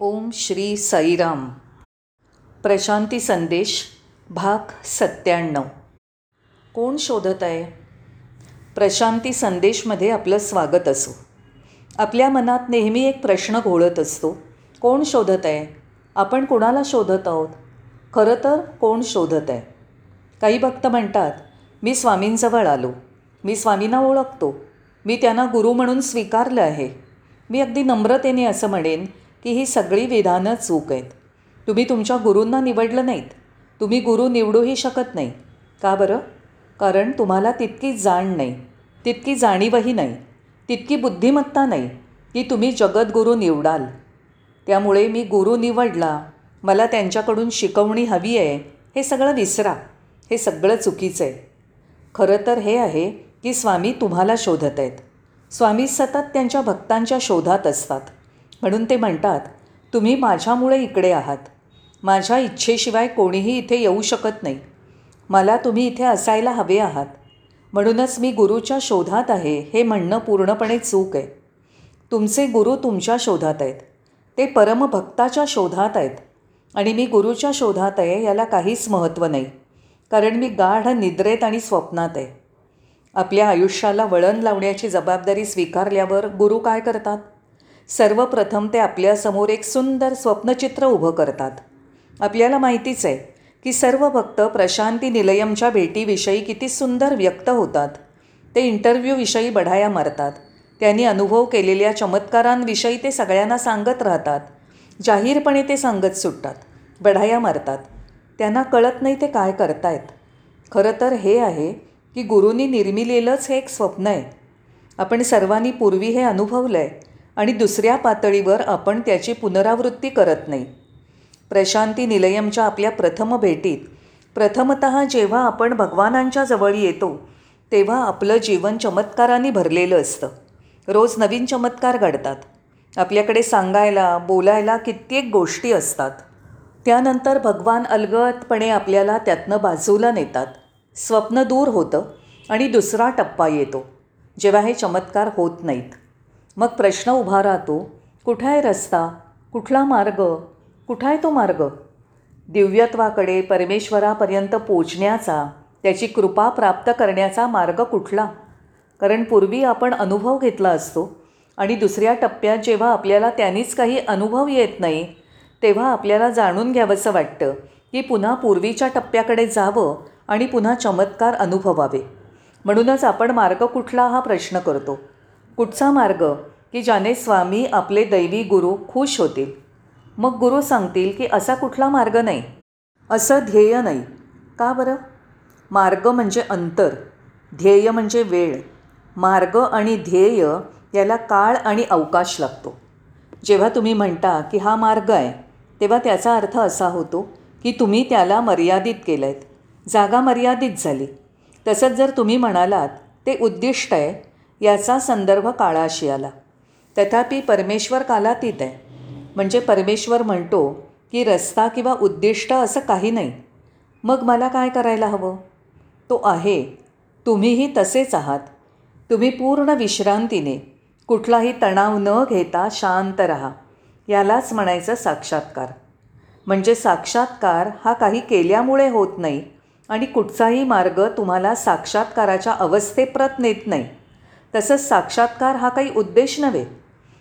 ओम श्री साईराम. प्रशांती संदेश भाग सत्त्याण्णव. कोण शोधत आहे? प्रशांती संदेशमध्ये आपलं स्वागत असो. आपल्या मनात नेहमी एक प्रश्न घोळत असतो कोण शोधत आहे? आपण कोणाला शोधत आहोत? खरं तर कोण शोधत आहे? काही भक्त म्हणतात मी स्वामींजवळ आलो. मी स्वामींना ओळखतो. मी त्यांना गुरु म्हणून स्वीकारलं आहे. मी अगदी नम्रतेने असं म्हणेन की ही सगळी विधानं चूक आहेत. तुम्ही तुमच्या गुरूंना निवडलं नाहीत. तुम्ही गुरु निवडूही शकत नाही. का बरं? कारण तुम्हाला तितकी जाण नाही तितकी जाणीवही नाही तितकी बुद्धिमत्ता नाही की तुम्ही जगद्गुरू निवडाल. त्यामुळे मी गुरु निवडला मला त्यांच्याकडून शिकवणी हवी आहे हे सगळं विसरा हे सगळं चुकीचं आहे. खरं तर हे आहे की स्वामी तुम्हाला शोधत आहेत. स्वामी सतत त्यांच्या भक्तांच्या शोधात असतात. म्हणून ते म्हणतात तुम्ही माझ्यामुळे इकडे आहात. माझ्या इच्छेशिवाय कोणीही इथे येऊ शकत नाही. मला तुम्ही इथे असायला हवे आहात. म्हणूनच मी गुरुच्या शोधात आहे हे म्हणणं पूर्णपणे चूक आहे. तुमचे गुरु तुमच्या शोधात आहेत. ते परमभक्ताच्या शोधात आहेत. आणि मी गुरुच्या शोधात आहे याला काहीच महत्त्व नाही. कारण मी गाढ निद्रेत आणि स्वप्नात आहे. आपल्या आयुष्याला वळण लावण्याची जबाबदारी स्वीकारल्यावर गुरु काय करतात? सर्वप्रथम ते आपल्यासमोर एक सुंदर स्वप्नचित्र उभं करतात. आपल्याला माहितीच आहे की सर्व भक्त प्रशांती निलयमच्या भेटीविषयी किती सुंदर व्यक्त होतात. ते इंटरव्ह्यूविषयी बढाया मारतात. त्यांनी अनुभव केलेल्या चमत्कारांविषयी ते सगळ्यांना सांगत राहतात. जाहीरपणे ते सांगत सुटतात. बढाया मारतात. त्यांना कळत नाही ते काय करतायत. खरं तर हे आहे की गुरुंनी निर्मिलेलंच हे एक स्वप्न आहे. आपण सर्वांनी पूर्वी हे अनुभवलं आहे आणि दुसऱ्या पातळीवर आपण त्याची पुनरावृत्ती करत नाही. प्रशांती निलयमच्या आपल्या प्रथम भेटीत प्रथमत जेव्हा आपण भगवानांच्या जवळ येतो तेव्हा आपलं जीवन चमत्कारांनी भरलेलं असतं. रोज नवीन चमत्कार घडतात. आपल्याकडे सांगायला बोलायला कित्येक गोष्टी असतात. त्यानंतर भगवान अलगदपणे आपल्याला त्यातनं बाजूला नेतात. स्वप्न दूर होतं आणि दुसरा टप्पा येतो जेव्हा हे चमत्कार होत नाहीत. मग प्रश्न उभा राहतो कुठं आहे रस्ता? कुठला मार्ग? कुठं आहे तो मार्ग? दिव्यत्वाकडे परमेश्वरापर्यंत पोचण्याचा त्याची कृपा प्राप्त करण्याचा मार्ग कुठला? कारण पूर्वी आपण अनुभव घेतला असतो आणि दुसऱ्या टप्प्यात जेव्हा आपल्याला त्यांनीच काही अनुभव येत नाही तेव्हा आपल्याला जाणून घ्यावंसं वाटतं की पुन्हा पूर्वीच्या टप्प्याकडे जावं आणि पुन्हा चमत्कार अनुभवावे. म्हणूनच आपण मार्ग कुठला हा प्रश्न करतो. कुठचा मार्ग? की ज्याने स्वामी आपले दैवी गुरु खुश होतील. मग गुरु सांगतील की असा कुठला मार्ग नाही? असं ध्येय नाही. का बरं? मार्ग म्हणजे अंतर. ध्येय म्हणजे वेळ. मार्ग आणि ध्येय याला काळ आणि अवकाश लागतो. जेव्हा तुम्ही म्हणता की हा मार्ग आहे तेव्हा त्याचा अर्थ असा होतो की तुम्ही त्याला मर्यादित केलं आहेत जागा मर्यादित झाली. तसंच जर तुम्ही म्हणालात ते उद्दिष्ट आहे याचा संदर्भ काळाशी आला तथापि परमेश्वर कालातीत आहे. म्हणजे परमेश्वर म्हणतो की रस्ता किंवा उद्दिष्ट असं काही नाही. मग मला काय करायला हवं? तो आहे तुम्हीही तसेच आहात. तुम्ही पूर्ण विश्रांतीने कुठलाही तणाव न घेता शांत राहा. यालाच म्हणायचं साक्षात्कार. म्हणजे साक्षात्कार हा काही केल्यामुळे होत नाही आणि कुठचाही मार्ग तुम्हाला साक्षात्काराच्या अवस्थेप्रत नेत नाही. तसंच साक्षात्कार हा काही उद्देश नव्हे.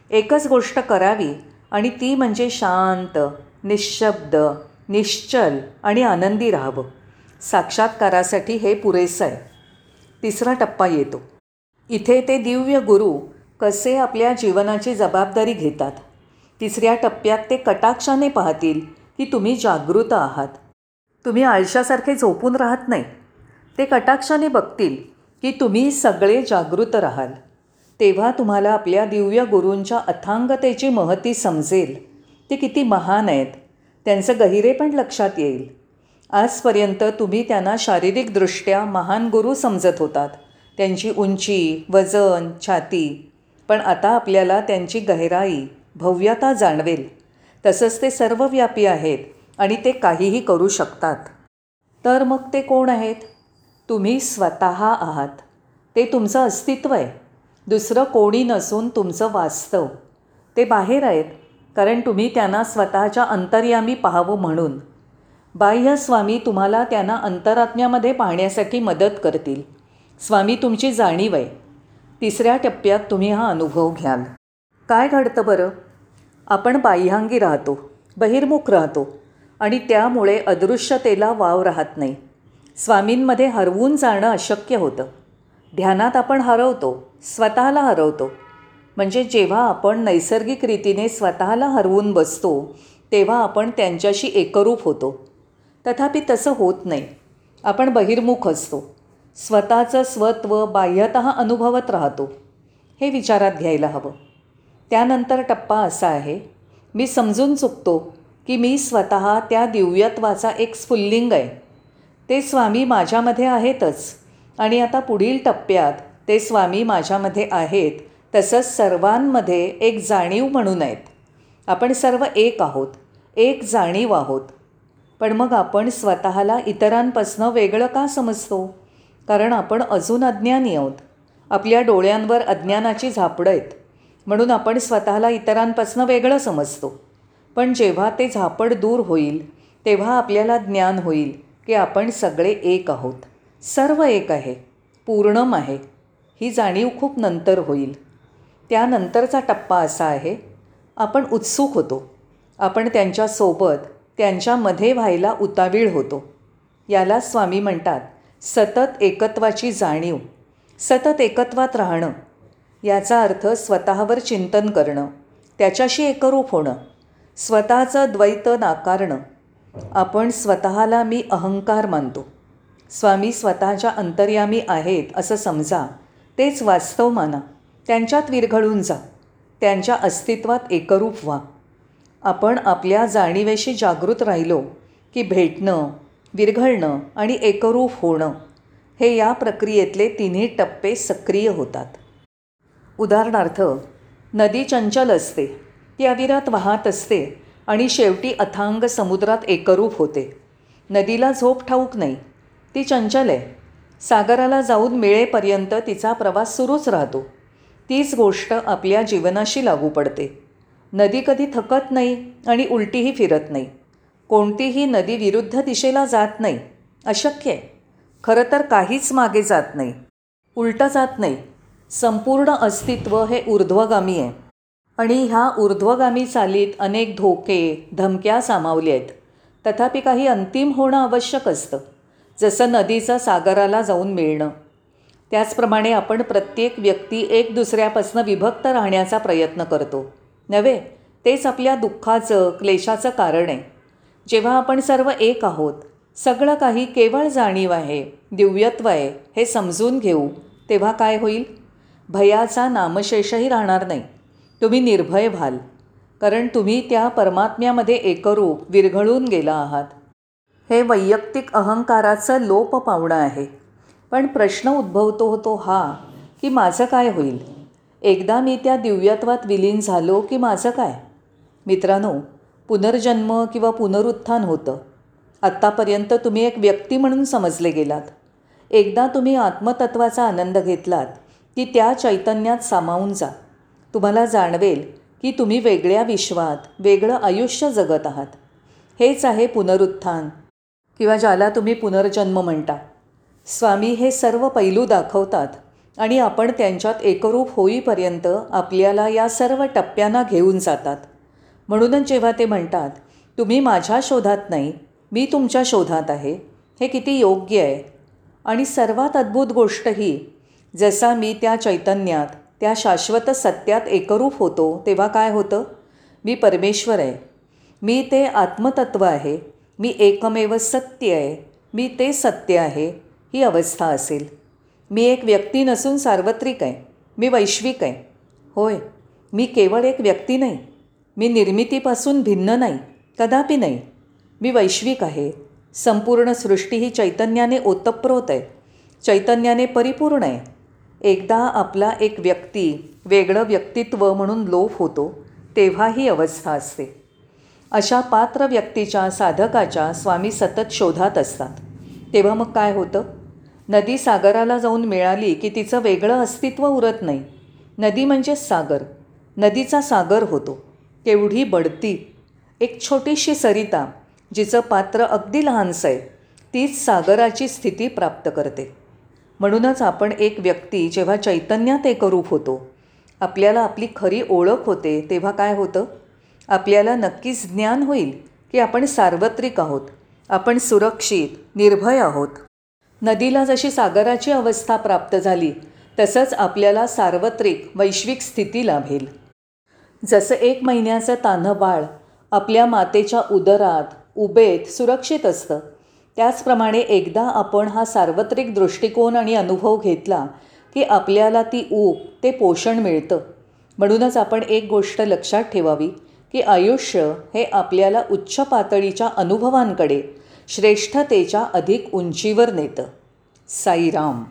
एकच गोष्ट करावी आणि ती म्हणजे शांत निशब्द निश्चल आणि आनंदी राहावं. साक्षात्कारासाठी हे पुरेसं आहे. तिसरा टप्पा येतो. इथे ते दिव्य गुरु कसे आपल्या जीवनाची जबाबदारी घेतात? तिसऱ्या टप्प्यात ते कटाक्षाने पाहतील की तुम्ही जागृत आहात. तुम्ही आळशासारखे झोपून राहत नाही. ते कटाक्षाने बघतील की तुम्ही सगळे जागृत राहाल. तेव्हा तुम्हाला आपल्या दिव्य गुरूंच्या अथांगतेची महती समजेल. ते किती महान आहेत. त्यांचं गहिरे पण लक्षात येईल. आजपर्यंत तुम्ही त्यांना शारीरिकदृष्ट्या महान गुरु समजत होतात. त्यांची उंची वजन छाती. पण आता आपल्याला त्यांची गहराई भव्यता जाणवेल. तसंच ते सर्वव्यापी आहेत आणि ते काहीही करू शकतात. तर मग ते कोण आहेत? तुम्ही स्वतः आहात. ते तुमचं अस्तित्व आहे. दुसरं कोणी नसून तुमचं वास्तव. ते बाहेर आहेत कारण तुम्ही त्यांना स्वतःच्या अंतर्यामी पाहावं म्हणून. बाह्य स्वामी तुम्हाला त्यांना अंतरात्म्यामध्ये पाहण्यासाठी मदत करतील. स्वामी तुमची जाणीव आहे. तिसऱ्या टप्प्यात तुम्ही हा अनुभव घ्याल. काय घडतं बरं? आपण बाह्यांगी राहतो बहिर्मुख राहतो आणि त्यामुळे अदृश्यतेला वाव राहत नाही. स्वामींमध्ये हरवून जाणं अशक्य होतं. ध्यानात आपण हरवतो स्वतःला हरवतो. म्हणजे जेव्हा आपण नैसर्गिक रीतीने स्वतःला हरवून बसतो तेव्हा आपण त्यांच्याशी एकरूप होतो. तथापि तसं होत नाही. आपण बहिर्मुख असतो. स्वतःचं स्वत्व बाह्यत अनुभवत राहतो. हे विचारात घ्यायला हवं. त्यानंतर टप्पा असा आहे. मी समजून चुकतो की मी स्वतः त्या दिव्यत्वाचा एक स्फुल्लिंग आहे. ते स्वामी माझ्यामध्ये आहेतच. आणि आता पुढील टप्प्यात ते स्वामी माझ्यामध्ये आहेत तसंच सर्वांमध्ये एक जाणीव म्हणून आहेत. आपण सर्व एक आहोत एक जाणीव आहोत. पण मग आपण स्वतःला इतरांपासनं वेगळं का समजतो? कारण आपण अजून अज्ञानी आहोत. आपल्या डोळ्यांवर अज्ञानाची झापडं आहेत. म्हणून आपण स्वतःला इतरांपासनं वेगळं समजतो. पण जेव्हा ते झापड दूर होईल तेव्हा आपल्याला ज्ञान होईल. की आपण सगळे एक आहोत. सर्व एक आहे. पूर्णम आहे. ही जाणीव खूप नंतर होईल. त्यानंतरचा टप्पा असा आहे आपण उत्सुक होतो. आपण त्यांच्यासोबत त्यांच्यामध्ये व्हायला उतावीळ होतो. याला स्वामी म्हणतात सतत एकत्वाची जाणीव सतत एकत्वात राहणं. याचा अर्थ स्वतःवर चिंतन करणं त्याच्याशी एकरूप होणं स्वतःचं द्वैत नाकारणं. आपण स्वतःला मी अहंकार मानतो. स्वामी स्वतःच्या अंतर्यामी आहेत असं समजा. तेच वास्तव माना. त्यांच्यात विरघळून जा. त्यांच्या अस्तित्वात एकरूप व्हा. आपण आपल्या जाणीवेशी जागृत राहिलो की भेटणं विरघळणं आणि एकरूप होणं हे या प्रक्रियेतले तिन्ही टप्पे सक्रिय होतात. उदाहरणार्थ नदी चंचल असते. ती अविरत वाहत असते. आणि शेवटी अथांग समुद्रात एकरूप होते. नदीला झोप ठाऊक नाही. ती चंचल आहे. सागराला जाऊन मिळेपर्यंत तिचा प्रवास सुरूच राहतो. तीच गोष्ट आपल्या जीवनाशी लागू पडते. नदी कधी थकत नाही आणि उलटीही फिरत नाही. कोणतीही नदी विरुद्ध दिशेला जात नाही. अशक्य आहे. खरं तर काहीच मागे जात नाही. उलटं जात नाही. संपूर्ण अस्तित्व हे ऊर्ध्वगामी आहे. आणि ह्या ऊर्ध्वगामी चालीत अनेक धोके धमक्या सामावले आहेत. तथापि काही अंतिम होणं आवश्यक असतं जसं नदीचं सागराला जाऊन मिळणं. त्याचप्रमाणे आपण प्रत्येक व्यक्ती एक दुसऱ्यापासून विभक्त राहण्याचा प्रयत्न करतो. नव्हे? तेच आपल्या दुःखाचं क्लेशाचं कारण आहे. जेव्हा आपण सर्व एक आहोत सगळं काही केवळ जाणीव आहे दिव्यत्व आहे हे समजून घेऊ तेव्हा काय होईल? भयाचा नामशेषही राहणार नाही. तुम्ही निर्भय व्हाल कारण तुम्ही त्या परमात्म्यामध्ये एकरूप विरघळून गेला आहात. हे वैयक्तिक अहंकाराचं लोप पावणं आहे. पण प्रश्न उद्भवतो होतो हा की माझं काय होईल? एकदा मी त्या दिव्यत्वात विलीन झालो की माझं काय? मित्रांनो पुनर्जन्म किंवा पुनरुत्थान होतं. आत्तापर्यंत तुम्ही एक व्यक्ती म्हणून समजले गेलात. एकदा तुम्ही आत्मतत्वाचा आनंद घेतलात की त्या चैतन्यात सामावून जा. तुम्हाला जाणवेल की तुम्ही वेगळ्या विश्वात वेगळं आयुष्य जगत आहात. हेच आहे पुनरुत्थान किंवा ज्याला तुम्ही पुनर्जन्म म्हणता. स्वामी हे सर्व पैलू दाखवतात आणि आपण त्यांच्यात एकरूप होईपर्यंत आपल्याला या सर्व टप्प्यांना घेऊन जातात. म्हणूनच जेव्हा ते म्हणतात तुम्ही माझ्या शोधात नाही मी तुमच्या शोधात आहे हे किती योग्य आहे. आणि सर्वात अद्भुत गोष्ट ही जसा मी त्या चैतन्यात त्या शाश्वत सत्यात एकरूप होतो तेव्हा काय होतं? मी परमेश्वर आहे. मी ते आत्मतत्व आहे. मी एकमेव सत्य आहे. मी ते सत्य आहे ही अवस्था असेल. मी एक व्यक्ती नसून सार्वत्रिक आहे. मी वैश्विक आहे. होय मी केवळ एक व्यक्ती नाही. मी निर्मितीपासून भिन्न नाही कदापि नाही. मी वैश्विक आहे. संपूर्ण सृष्टी ही चैतन्याने ओतप्रोत आहे. चैतन्याने परिपूर्ण आहे. एकदा आपला एक व्यक्ती वेगळं व्यक्तित्व म्हणून लोप होतो तेव्हा ही अवस्था असते. अशा पात्र व्यक्तीच्या साधकाच्या स्वामी सतत शोधात असतात. तेव्हा मग काय होतं? नदी सागराला जाऊन मिळाली की तिचं वेगळं अस्तित्व उरत नाही. नदी म्हणजेच सागर. नदीचा सागर होतो. केवढी बढती. एक छोटीशी सरिता जिचं पात्र अगदी लहानसं आहे तीच सागराची स्थिती प्राप्त करते. म्हणूनच आपण एक व्यक्ती जेव्हा चैतन्यात एकरूप होतो आपल्याला आपली खरी ओळख होते तेव्हा काय होतं? आपल्याला नक्कीच ज्ञान होईल की आपण सार्वत्रिक आहोत आपण सुरक्षित निर्भय आहोत. नदीला जशी सागराची अवस्था प्राप्त झाली तसंच आपल्याला सार्वत्रिक वैश्विक स्थिती लाभेल. जसं एक महिन्याचं तान्हं बाळ आपल्या मातेच्या उदरात उबेत सुरक्षित असतं त्याचप्रमाणे एकदा आपण हा सार्वत्रिक दृष्टिकोन आणि अनुभव घेतला की आपल्याला ती ऊब ते पोषण मिळतं. म्हणूनच आपण एक गोष्ट लक्षात ठेवावी की आयुष्य हे आपल्याला उच्च पातळीच्या अनुभवांकडे श्रेष्ठतेच्या अधिक उंचीवर नेतं. साईराम.